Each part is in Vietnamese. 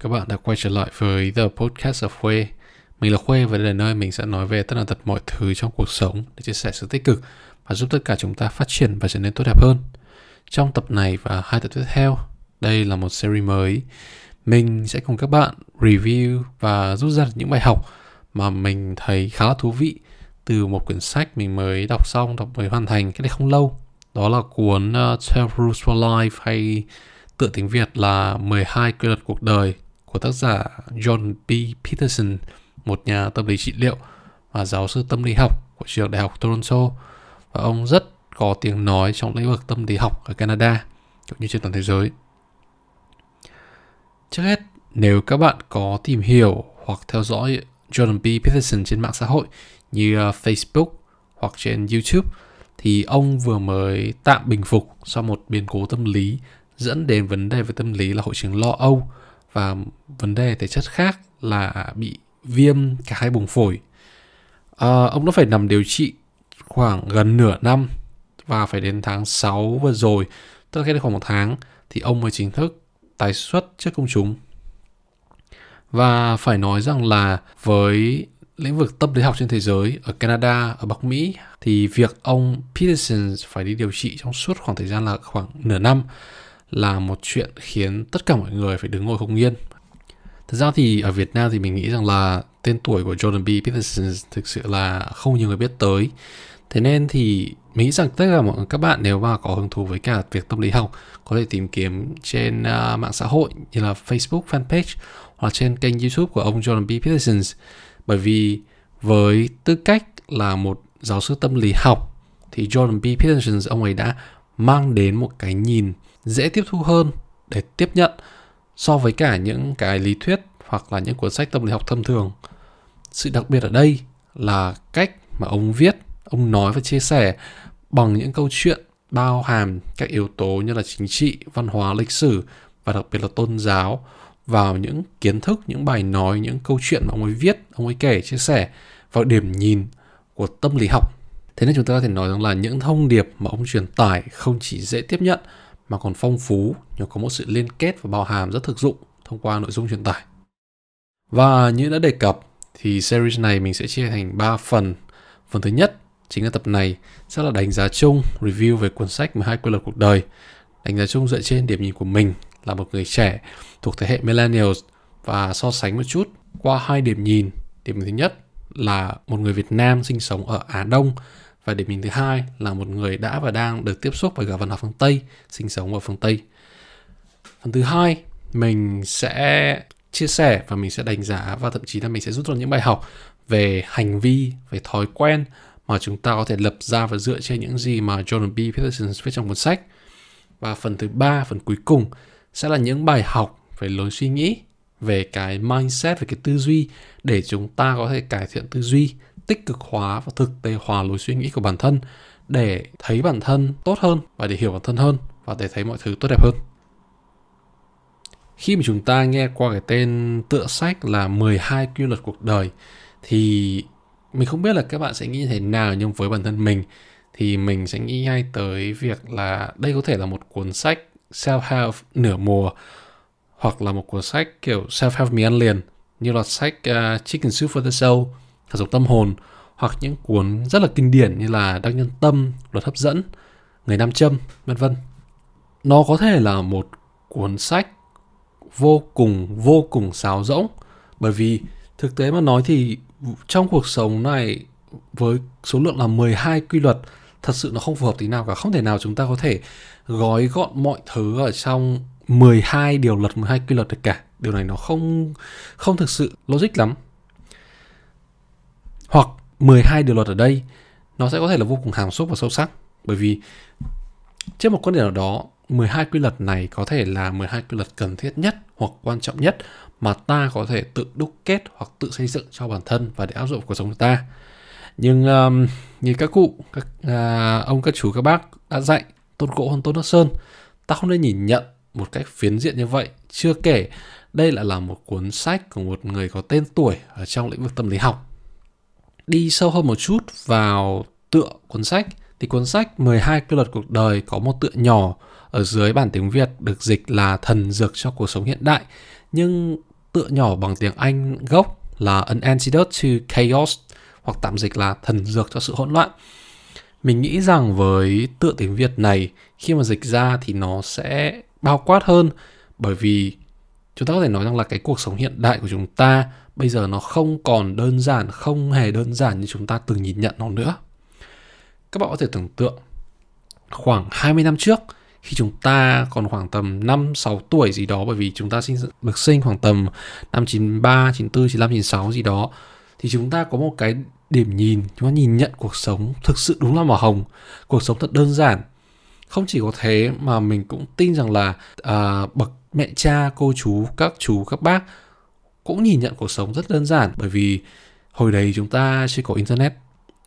Các bạn đã quay trở lại với The Podcast of Khuê. Mình là Khuê và đây là nơi mình sẽ nói về tất cả tật mọi thứ trong cuộc sống để chia sẻ sự tích cực và giúp tất cả chúng ta phát triển và trở nên tốt đẹp hơn. Trong tập này và hai tập tiếp theo, đây là một series mới. Mình sẽ cùng các bạn review và rút ra những bài học mà mình thấy khá là thú vị từ một quyển sách mình mới đọc xong, đọc mới hoàn thành cách đây không lâu. Đó là cuốn ờ, uh, 12 Rules for Life hay tựa tiếng Việt là 12 quy luật cuộc đời của tác giả John B. Peterson, một nhà tâm lý trị liệu và giáo sư tâm lý học của trường đại học Toronto. Và ông rất có tiếng nói trong lĩnh vực tâm lý học ở Canada, cũng như trên toàn thế giới. Trước hết, nếu các bạn có tìm hiểu hoặc theo dõi Jordan B. Peterson trên mạng xã hội như ờ, Facebook hoặc trên YouTube thì ông vừa mới tạm bình phục sau một biến cố tâm lý dẫn đến vấn đề về tâm lý là hội chứng lo âu và vấn đề thể chất khác là bị viêm cả hai buồng phổi. À, ông đã phải nằm điều trị khoảng gần nửa năm và phải đến tháng 6 vừa rồi, tức là cách đây khoảng một tháng, thì ông mới chính thức tái xuất trước công chúng. Và phải nói rằng là với lĩnh vực tâm lý học trên thế giới ở Canada, ở Bắc Mỹ thì việc ông Peterson phải đi điều trị trong suốt khoảng thời gian là khoảng nửa năm là một chuyện khiến tất cả mọi người phải đứng ngồi không yên. Thật ra thì ở Việt Nam thì mình nghĩ rằng là tên tuổi của Jordan B. Peterson thực sự là không nhiều người biết tới. Thế nên thì mình nghĩ rằng tất cả mọi các bạn nếu mà có hứng thú với cả việc tâm lý học có thể tìm kiếm trên uh, mạng xã hội như là Facebook fanpage hoặc trên kênh YouTube của ông Jordan B. Peterson bởi vì với tư cách là một giáo sư tâm lý học thì Jordan B. Peterson ông ấy đã mang đến một cái nhìn dễ tiếp thu hơn để tiếp nhận so với cả những cái lý thuyết hoặc là những cuốn sách tâm lý học thông thường. Sự đặc biệt ở đây là cách mà ông viết, ông nói và chia sẻ bằng những câu chuyện bao hàm các yếu tố như là chính trị, văn hóa, lịch sử và đặc biệt là tôn giáo vào những kiến thức, những bài nói, những câu chuyện mà ông ấy viết, ông ấy kể, chia sẻ vào điểm nhìn của tâm lý học. Thế nên chúng ta có thể nói rằng là những thông điệp mà ông truyền tải không chỉ dễ tiếp nhận mà còn phong phú nhờ có một sự liên kết và bao hàm rất thực dụng thông qua nội dung truyền tải. Và như đã đề cập thì series này mình sẽ chia thành 3 phần. Phần thứ nhất chính là tập này sẽ là đánh giá chung, review về cuốn sách 12 quy luật cuộc đời. Đánh giá chung dựa trên điểm nhìn của mình là một người trẻ thuộc thế hệ millennials và so sánh một chút qua hai điểm nhìn. Điểm thứ nhất là một người Việt Nam sinh sống ở Á Đông và điểm nhìn thứ hai là một người đã và đang được tiếp xúc với cả văn học phương Tây, sinh sống ở phương Tây. Phần thứ hai, mình sẽ chia sẻ và mình sẽ đánh giá và thậm chí là mình sẽ rút ra những bài học về hành vi, về thói quen mà chúng ta có thể lập ra và dựa trên những gì mà Jordan B. Peterson viết trong cuốn sách. Và phần thứ ba, phần cuối cùng sẽ là những bài học về lối suy nghĩ, về cái mindset, về cái tư duy để chúng ta có thể cải thiện tư duy, tích cực hóa và thực tế hóa lối suy nghĩ của bản thân để thấy bản thân tốt hơn và để hiểu bản thân hơn và để thấy mọi thứ tốt đẹp hơn. Khi mà chúng ta nghe qua cái tên tựa sách là 12 quy luật cuộc đời thì mình không biết là các bạn sẽ nghĩ thế nào nhưng với bản thân mình thì mình sẽ nghĩ ngay tới việc là đây có thể là một cuốn sách self-help nửa mùa hoặc là một cuốn sách kiểu self-help mì ăn liền như là sách uh, Chicken Soup for the Soul Thể dục tâm hồn hoặc những cuốn rất là kinh điển như là Đắc nhân tâm, Luật hấp dẫn, Người nam châm, vân vân. Nó có thể là một cuốn sách vô cùng vô cùng sáo rỗng bởi vì thực tế mà nói thì trong cuộc sống này với số lượng là 12 quy luật thật sự nó không phù hợp tí nào cả. Không thể nào chúng ta có thể gói gọn mọi thứ ở trong 12 điều luật 12 quy luật được cả. Điều này nó không không thực sự logic lắm hoặc 12 điều luật ở đây nó sẽ có thể là vô cùng hàm xúc và sâu sắc bởi vì trên một quan điểm nào đó 12 quy luật này có thể là 12 quy luật cần thiết nhất hoặc quan trọng nhất mà ta có thể tự đúc kết hoặc tự xây dựng cho bản thân và để áp dụng cuộc sống của ta. Nhưng um, như các cụ, các uh, ông các chú các bác đã dạy tôn cổ hơn tôn nước sơn, ta không nên nhìn nhận một cách phiến diện như vậy. Chưa kể đây lại là một cuốn sách của một người có tên tuổi ở trong lĩnh vực tâm lý học đi sâu hơn một chút vào tựa cuốn sách thì cuốn sách 12 quy luật cuộc đời có một tựa nhỏ ở dưới bản tiếng Việt được dịch là thần dược cho cuộc sống hiện đại, nhưng tựa nhỏ bằng tiếng Anh gốc là An Antidote to Chaos hoặc tạm dịch là thần dược cho sự hỗn loạn. Mình nghĩ rằng với tựa tiếng Việt này khi mà dịch ra thì nó sẽ bao quát hơn bởi vì chúng ta có thể nói rằng là cái cuộc sống hiện đại của chúng ta bây giờ nó không còn đơn giản, không hề đơn giản như chúng ta từng nhìn nhận nó nữa. Các bạn có thể tưởng tượng khoảng 20 năm trước khi chúng ta còn khoảng tầm 5 6 tuổi gì đó bởi vì chúng ta sinh được sinh khoảng tầm năm 93, 94, 95, 96 gì đó thì chúng ta có một cái điểm nhìn chúng ta nhìn nhận cuộc sống thực sự đúng là màu hồng cuộc sống thật đơn giản không chỉ có thế mà mình cũng tin rằng là à, bậc mẹ cha cô chú các chú các bác cũng nhìn nhận cuộc sống rất đơn giản. Bởi vì hồi đấy chúng ta chưa có internet,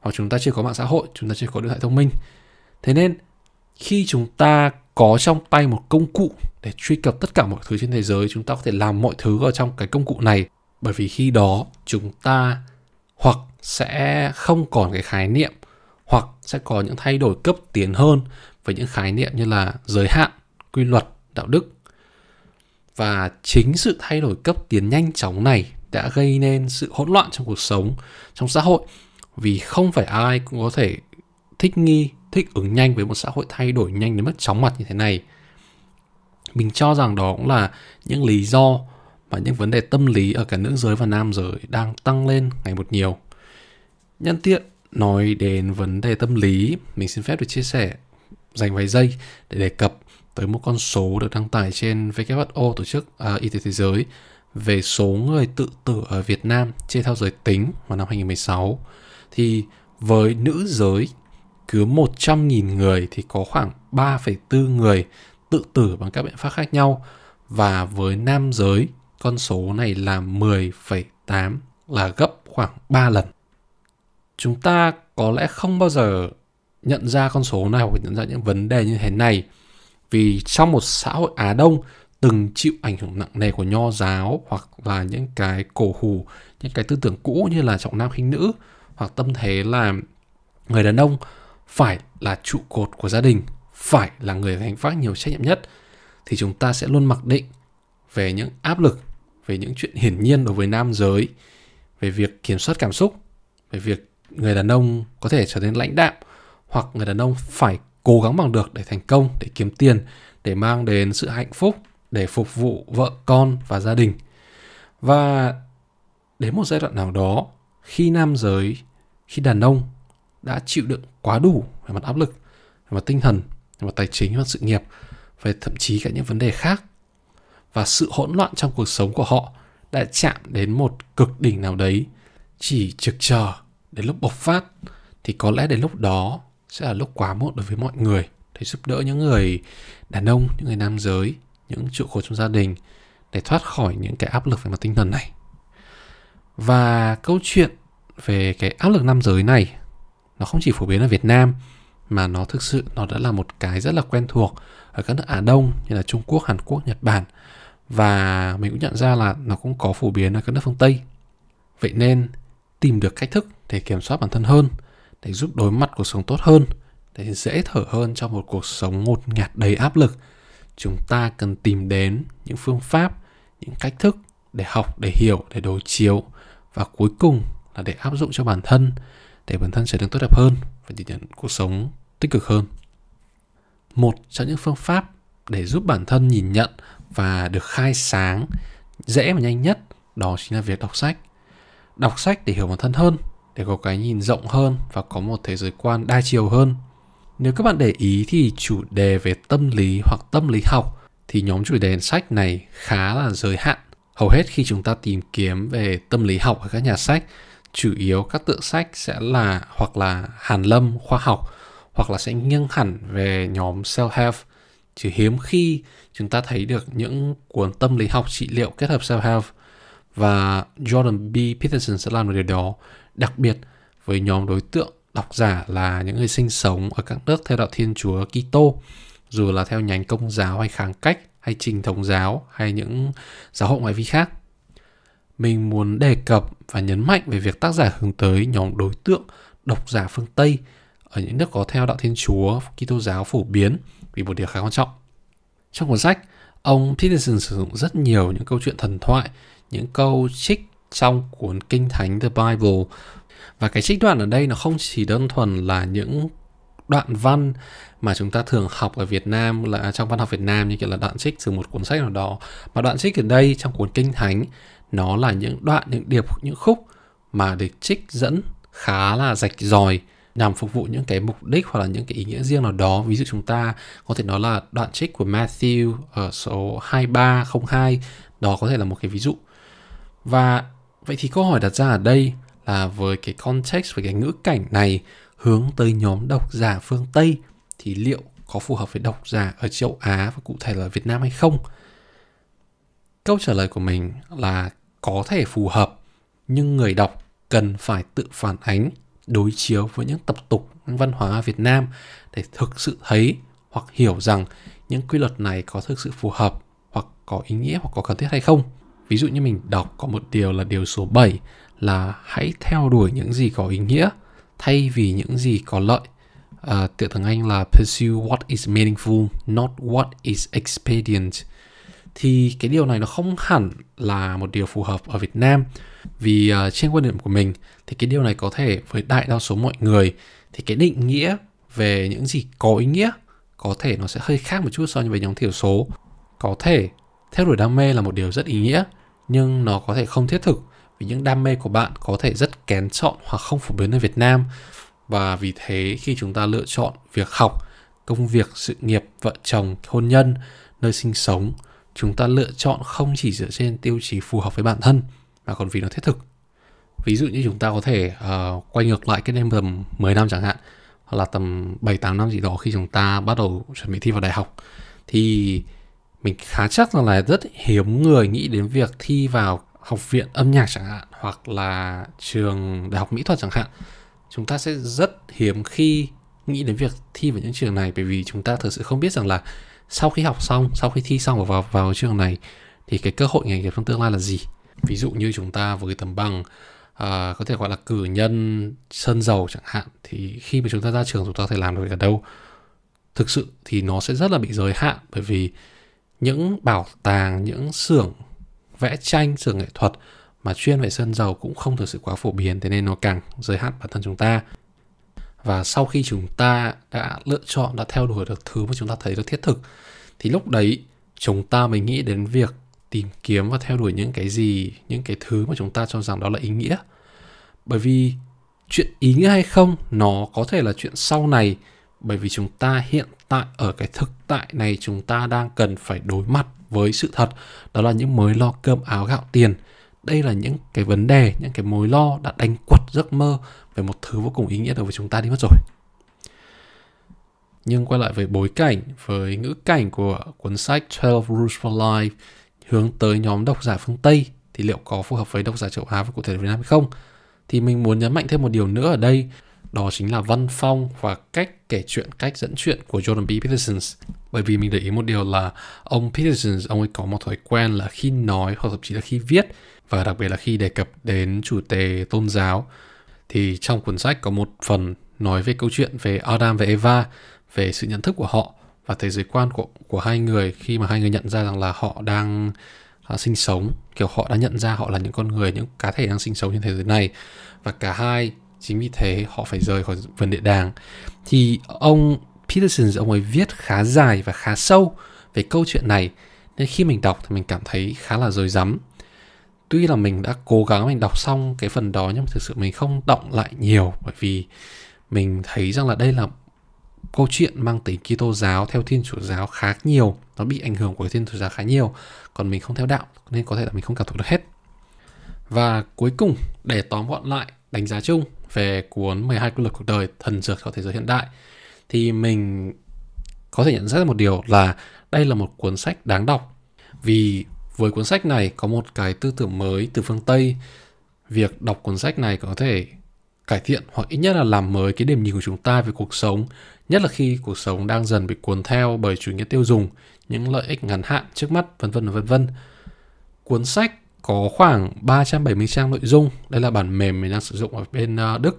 hoặc chúng ta chưa có mạng xã hội, chúng ta chưa có điện thoại thông minh. Thế nên, khi chúng ta có trong tay một công cụ để truy cập tất cả mọi thứ trên thế giới, chúng ta có thể làm mọi thứ ở trong cái công cụ này. Bởi vì khi đó, chúng ta hoặc sẽ không còn cái khái niệm, hoặc sẽ có những thay đổi cấp tiến hơn với những khái niệm như là giới hạn, quy luật, đạo đức và chính sự thay đổi cấp tiến nhanh chóng này đã gây nên sự hỗn loạn trong cuộc sống, trong xã hội. Vì không phải ai cũng có thể thích nghi, thích ứng nhanh với một xã hội thay đổi nhanh đến mức chóng mặt như thế này. Mình cho rằng đó cũng là những lý do và những vấn đề tâm lý ở cả nữ giới và nam giới đang tăng lên ngày một nhiều. Nhân tiện nói đến vấn đề tâm lý, mình xin phép được chia sẻ dành vài giây để đề cập tới một con số được đăng tải trên WHO tổ chức uh, y tế thế giới về số người tự tử ở Việt Nam chia theo giới tính vào năm 2016 thì với nữ giới cứ 100.000 người thì có khoảng 3,4 người tự tử bằng các biện pháp khác nhau. Và với nam giới con số này là 10,8 là gấp khoảng 3 lần. Chúng ta có lẽ không bao giờ nhận ra con số này hoặc nhận ra những vấn đề như thế này vì trong một xã hội Á Đông từng chịu ảnh hưởng nặng nề của nho giáo hoặc là những cái cổ hủ, những cái tư tưởng cũ như là trọng nam khinh nữ hoặc tâm thế là người đàn ông phải là trụ cột của gia đình, phải là người gánh vác nhiều trách nhiệm nhất thì chúng ta sẽ luôn mặc định về những áp lực, về những chuyện hiển nhiên đối với nam giới, về việc kiểm soát cảm xúc, về việc người đàn ông có thể trở nên lãnh đạm hoặc người đàn ông phải cố gắng bằng được để thành công, để kiếm tiền, để mang đến sự hạnh phúc, để phục vụ vợ con và gia đình. Và đến một giai đoạn nào đó, khi nam giới, khi đàn ông đã chịu đựng quá đủ về mặt áp lực, về mặt tinh thần, về mặt tài chính, về mặt sự nghiệp, về thậm chí cả những vấn đề khác và sự hỗn loạn trong cuộc sống của họ đã chạm đến một cực đỉnh nào đấy chỉ trực chờ đến lúc bộc phát thì có lẽ đến lúc đó sẽ là lúc quá muộn đối với mọi người để giúp đỡ những người đàn ông, những người nam giới, những trụ cột trong gia đình để thoát khỏi những cái áp lực về mặt tinh thần này. Và câu chuyện về cái áp lực nam giới này nó không chỉ phổ biến ở Việt Nam mà nó thực sự nó đã là một cái rất là quen thuộc ở các nước Á Đông như là Trung Quốc, Hàn Quốc, Nhật Bản và mình cũng nhận ra là nó cũng có phổ biến ở các nước phương Tây. Vậy nên tìm được cách thức để kiểm soát bản thân hơn để giúp đối mặt cuộc sống tốt hơn, để dễ thở hơn trong một cuộc sống ngột ngạt đầy áp lực, chúng ta cần tìm đến những phương pháp, những cách thức để học, để hiểu, để đối chiếu và cuối cùng là để áp dụng cho bản thân, để bản thân trở nên tốt đẹp hơn và nhìn nhận cuộc sống tích cực hơn. Một trong những phương pháp để giúp bản thân nhìn nhận và được khai sáng dễ và nhanh nhất đó chính là việc đọc sách. Đọc sách để hiểu bản thân hơn để có cái nhìn rộng hơn và có một thế giới quan đa chiều hơn. Nếu các bạn để ý thì chủ đề về tâm lý hoặc tâm lý học thì nhóm chủ đề sách này khá là giới hạn. Hầu hết khi chúng ta tìm kiếm về tâm lý học ở các nhà sách, chủ yếu các tựa sách sẽ là hoặc là hàn lâm khoa học hoặc là sẽ nghiêng hẳn về nhóm self-help. Chỉ hiếm khi chúng ta thấy được những cuốn tâm lý học trị liệu kết hợp self-help và Jordan B. Peterson sẽ làm được điều đó đặc biệt với nhóm đối tượng độc giả là những người sinh sống ở các nước theo đạo Thiên Chúa Kitô, dù là theo nhánh công giáo hay kháng cách hay trình thống giáo hay những giáo hội ngoại vi khác. Mình muốn đề cập và nhấn mạnh về việc tác giả hướng tới nhóm đối tượng độc giả phương Tây ở những nước có theo đạo Thiên Chúa, Kitô giáo phổ biến vì một điều khá quan trọng. Trong cuốn sách, ông Peterson sử dụng rất nhiều những câu chuyện thần thoại, những câu trích trong cuốn kinh thánh The Bible. Và cái trích đoạn ở đây nó không chỉ đơn thuần là những đoạn văn mà chúng ta thường học ở Việt Nam là trong văn học Việt Nam như kiểu là đoạn trích từ một cuốn sách nào đó mà đoạn trích ở đây trong cuốn kinh thánh nó là những đoạn những điệp những khúc mà được trích dẫn khá là rạch ròi nhằm phục vụ những cái mục đích hoặc là những cái ý nghĩa riêng nào đó. Ví dụ chúng ta có thể nói là đoạn trích của Matthew ở số 2302, đó có thể là một cái ví dụ. Và vậy thì câu hỏi đặt ra ở đây là với cái context, với cái ngữ cảnh này hướng tới nhóm độc giả phương Tây thì liệu có phù hợp với độc giả ở châu Á và cụ thể là Việt Nam hay không? Câu trả lời của mình là có thể phù hợp nhưng người đọc cần phải tự phản ánh đối chiếu với những tập tục những văn hóa Việt Nam để thực sự thấy hoặc hiểu rằng những quy luật này có thực sự phù hợp hoặc có ý nghĩa hoặc có cần thiết hay không. Ví dụ như mình đọc có một điều là điều số 7 là hãy theo đuổi những gì có ý nghĩa thay vì những gì có lợi. À, tựa tiếng Anh là pursue what is meaningful, not what is expedient. Thì cái điều này nó không hẳn là một điều phù hợp ở Việt Nam vì uh, trên quan điểm của mình thì cái điều này có thể với đại đa số mọi người thì cái định nghĩa về những gì có ý nghĩa có thể nó sẽ hơi khác một chút so với nhóm thiểu số có thể theo đuổi đam mê là một điều rất ý nghĩa nhưng nó có thể không thiết thực vì những đam mê của bạn có thể rất kén chọn hoặc không phổ biến ở Việt Nam. Và vì thế khi chúng ta lựa chọn việc học công việc sự nghiệp vợ chồng hôn nhân nơi sinh sống chúng ta lựa chọn không chỉ dựa trên tiêu chí phù hợp với bản thân mà còn vì nó thiết thực. Ví dụ như chúng ta có thể uh, quay ngược lại cái đêm tầm 10 năm chẳng hạn hoặc là tầm 7 8 năm gì đó khi chúng ta bắt đầu chuẩn bị thi vào đại học thì mình khá chắc rằng là rất hiếm người nghĩ đến việc thi vào học viện âm nhạc chẳng hạn hoặc là trường đại học mỹ thuật chẳng hạn. Chúng ta sẽ rất hiếm khi nghĩ đến việc thi vào những trường này bởi vì chúng ta thực sự không biết rằng là sau khi học xong sau khi thi xong và vào vào trường này thì cái cơ hội nghề nghiệp trong tương lai là gì? Ví dụ như chúng ta với tấm bằng à, có thể gọi là cử nhân sơn dầu chẳng hạn thì khi mà chúng ta ra trường chúng ta có thể làm được ở đâu? Thực sự thì nó sẽ rất là bị giới hạn bởi vì những bảo tàng, những xưởng vẽ tranh, xưởng nghệ thuật mà chuyên về sơn dầu cũng không thực sự quá phổ biến, thế nên nó càng giới hạn bản thân chúng ta. Và sau khi chúng ta đã lựa chọn, đã theo đuổi được thứ mà chúng ta thấy được thiết thực, thì lúc đấy chúng ta mới nghĩ đến việc tìm kiếm và theo đuổi những cái gì, những cái thứ mà chúng ta cho rằng đó là ý nghĩa. Bởi vì chuyện ý nghĩa hay không, nó có thể là chuyện sau này bởi vì chúng ta hiện tại ở cái thực tại này chúng ta đang cần phải đối mặt với sự thật. Đó là những mối lo cơm áo gạo tiền. Đây là những cái vấn đề những cái mối lo đã đánh quật giấc mơ về một thứ vô cùng ý nghĩa đối với chúng ta đi mất rồi. Nhưng quay lại với bối cảnh với ngữ cảnh của cuốn sách 12 Rules for Life hướng tới nhóm độc giả phương Tây thì liệu có phù hợp với độc giả châu Á và cụ thể Việt Nam hay không? Thì mình muốn nhấn mạnh thêm một điều nữa ở đây, đó chính là văn phong và cách kể chuyện, cách dẫn chuyện của Jordan B. Peterson. Bởi vì mình để ý một điều là ông Peterson, ông ấy có một thói quen là khi nói hoặc thậm chí là khi viết và đặc biệt là khi đề cập đến chủ đề tôn giáo thì trong cuốn sách có một phần nói về câu chuyện về Adam và Eva, về sự nhận thức của họ và thế giới quan của của hai người khi mà hai người nhận ra rằng là họ đang uh, sinh sống kiểu họ đã nhận ra họ là những con người những cá thể đang sinh sống trên thế giới này và cả hai chính vì thế họ phải rời khỏi vườn địa đàng thì ông Peterson ông ấy viết khá dài và khá sâu về câu chuyện này nên khi mình đọc thì mình cảm thấy khá là rối rắm tuy là mình đã cố gắng mình đọc xong cái phần đó nhưng mà thực sự mình không động lại nhiều bởi vì mình thấy rằng là đây là câu chuyện mang tính Kitô giáo theo Thiên Chúa giáo khá nhiều, nó bị ảnh hưởng của Thiên Chúa giáo khá nhiều, còn mình không theo đạo nên có thể là mình không cảm thụ được hết. Và cuối cùng để tóm gọn lại đánh giá chung về cuốn 12 quy luật cuộc đời thần dược cho thế giới hiện đại thì mình có thể nhận ra một điều là đây là một cuốn sách đáng đọc vì với cuốn sách này có một cái tư tưởng mới từ phương Tây việc đọc cuốn sách này có thể cải thiện hoặc ít nhất là làm mới cái điểm nhìn của chúng ta về cuộc sống nhất là khi cuộc sống đang dần bị cuốn theo bởi chủ nghĩa tiêu dùng, những lợi ích ngắn hạn trước mắt, vân vân vân vân. Cuốn sách có khoảng 370 trang nội dung, đây là bản mềm mình đang sử dụng ở bên ờ, Đức.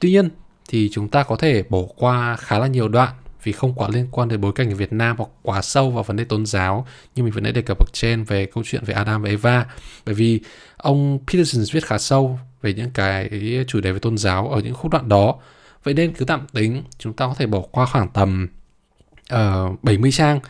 Tuy nhiên thì chúng ta có thể bỏ qua khá là nhiều đoạn vì không quá liên quan đến bối cảnh ở Việt Nam hoặc quá sâu vào vấn đề tôn giáo như mình vừa nãy đề cập ở trên về câu chuyện về Adam và Eva. Bởi vì ông Peterson viết khá sâu về những cái chủ đề về tôn giáo ở những khúc đoạn đó. Vậy nên cứ tạm tính chúng ta có thể bỏ qua khoảng tầm ờ, uh, 70 trang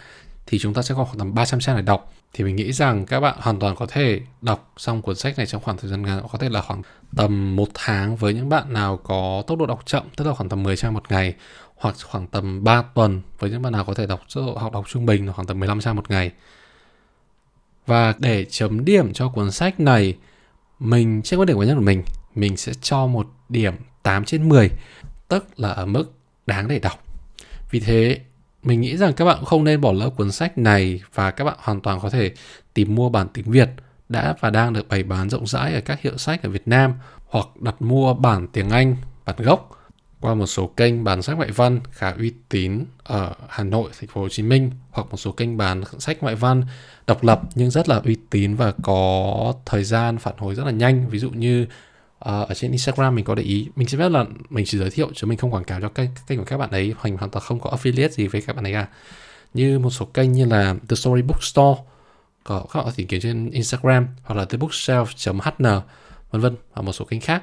thì chúng ta sẽ có khoảng tầm 300 trang để đọc. Thì mình nghĩ rằng các bạn hoàn toàn có thể đọc xong cuốn sách này trong khoảng thời gian ngắn, có thể là khoảng tầm một tháng với những bạn nào có tốc độ đọc chậm, tức là khoảng tầm 10 trang một ngày, hoặc khoảng tầm 3 tuần với những bạn nào có thể đọc tốc độ, học, đọc trung bình là khoảng tầm 15 trang một ngày. Và để chấm điểm cho cuốn sách này, mình, trên quan điểm cá nhân của mình mình sẽ cho một điểm 8 trên 10 tức là ở mức đáng để đọc. Vì thế mình nghĩ rằng các bạn không nên bỏ lỡ cuốn sách này và các bạn hoàn toàn có thể tìm mua bản tiếng Việt đã và đang được bày bán rộng rãi ở các hiệu sách ở Việt Nam hoặc đặt mua bản tiếng Anh, bản gốc qua một số kênh bán sách ngoại văn khá uy tín ở Hà Nội, thành phố Hồ Chí Minh hoặc một số kênh bán sách ngoại văn độc lập nhưng rất là uy tín và có thời gian phản hồi rất là nhanh. Ví dụ như Ờ, ở trên Instagram mình có để ý. Mình chỉ biết là mình chỉ giới thiệu chứ mình không quảng cáo cho kênh kênh của các bạn ấy. Hoàn hoàn toàn không có affiliate gì với các bạn ấy cả. Như một số kênh như là The Story Bookstore, có các bạn tìm kiếm trên Instagram hoặc là thebookshelf.hn vân vân, và một số kênh khác.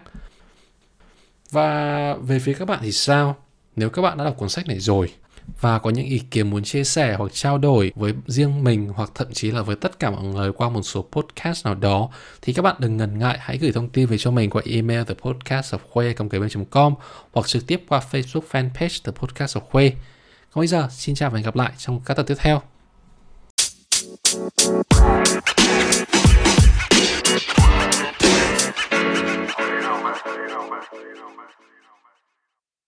Và về phía các bạn thì sao? Nếu các bạn đã đọc cuốn sách này rồi và có những ý kiến muốn chia sẻ hoặc trao đổi với riêng mình hoặc thậm chí là với tất cả mọi người qua một số podcast nào đó, thì các bạn đừng ngần ngại, hãy gửi thông tin về cho mình qua email the podcast of khuê com hoặc trực tiếp qua Facebook fanpage the podcast of khuê. Còn bây giờ, xin chào và hẹn gặp lại trong các tập tiếp theo.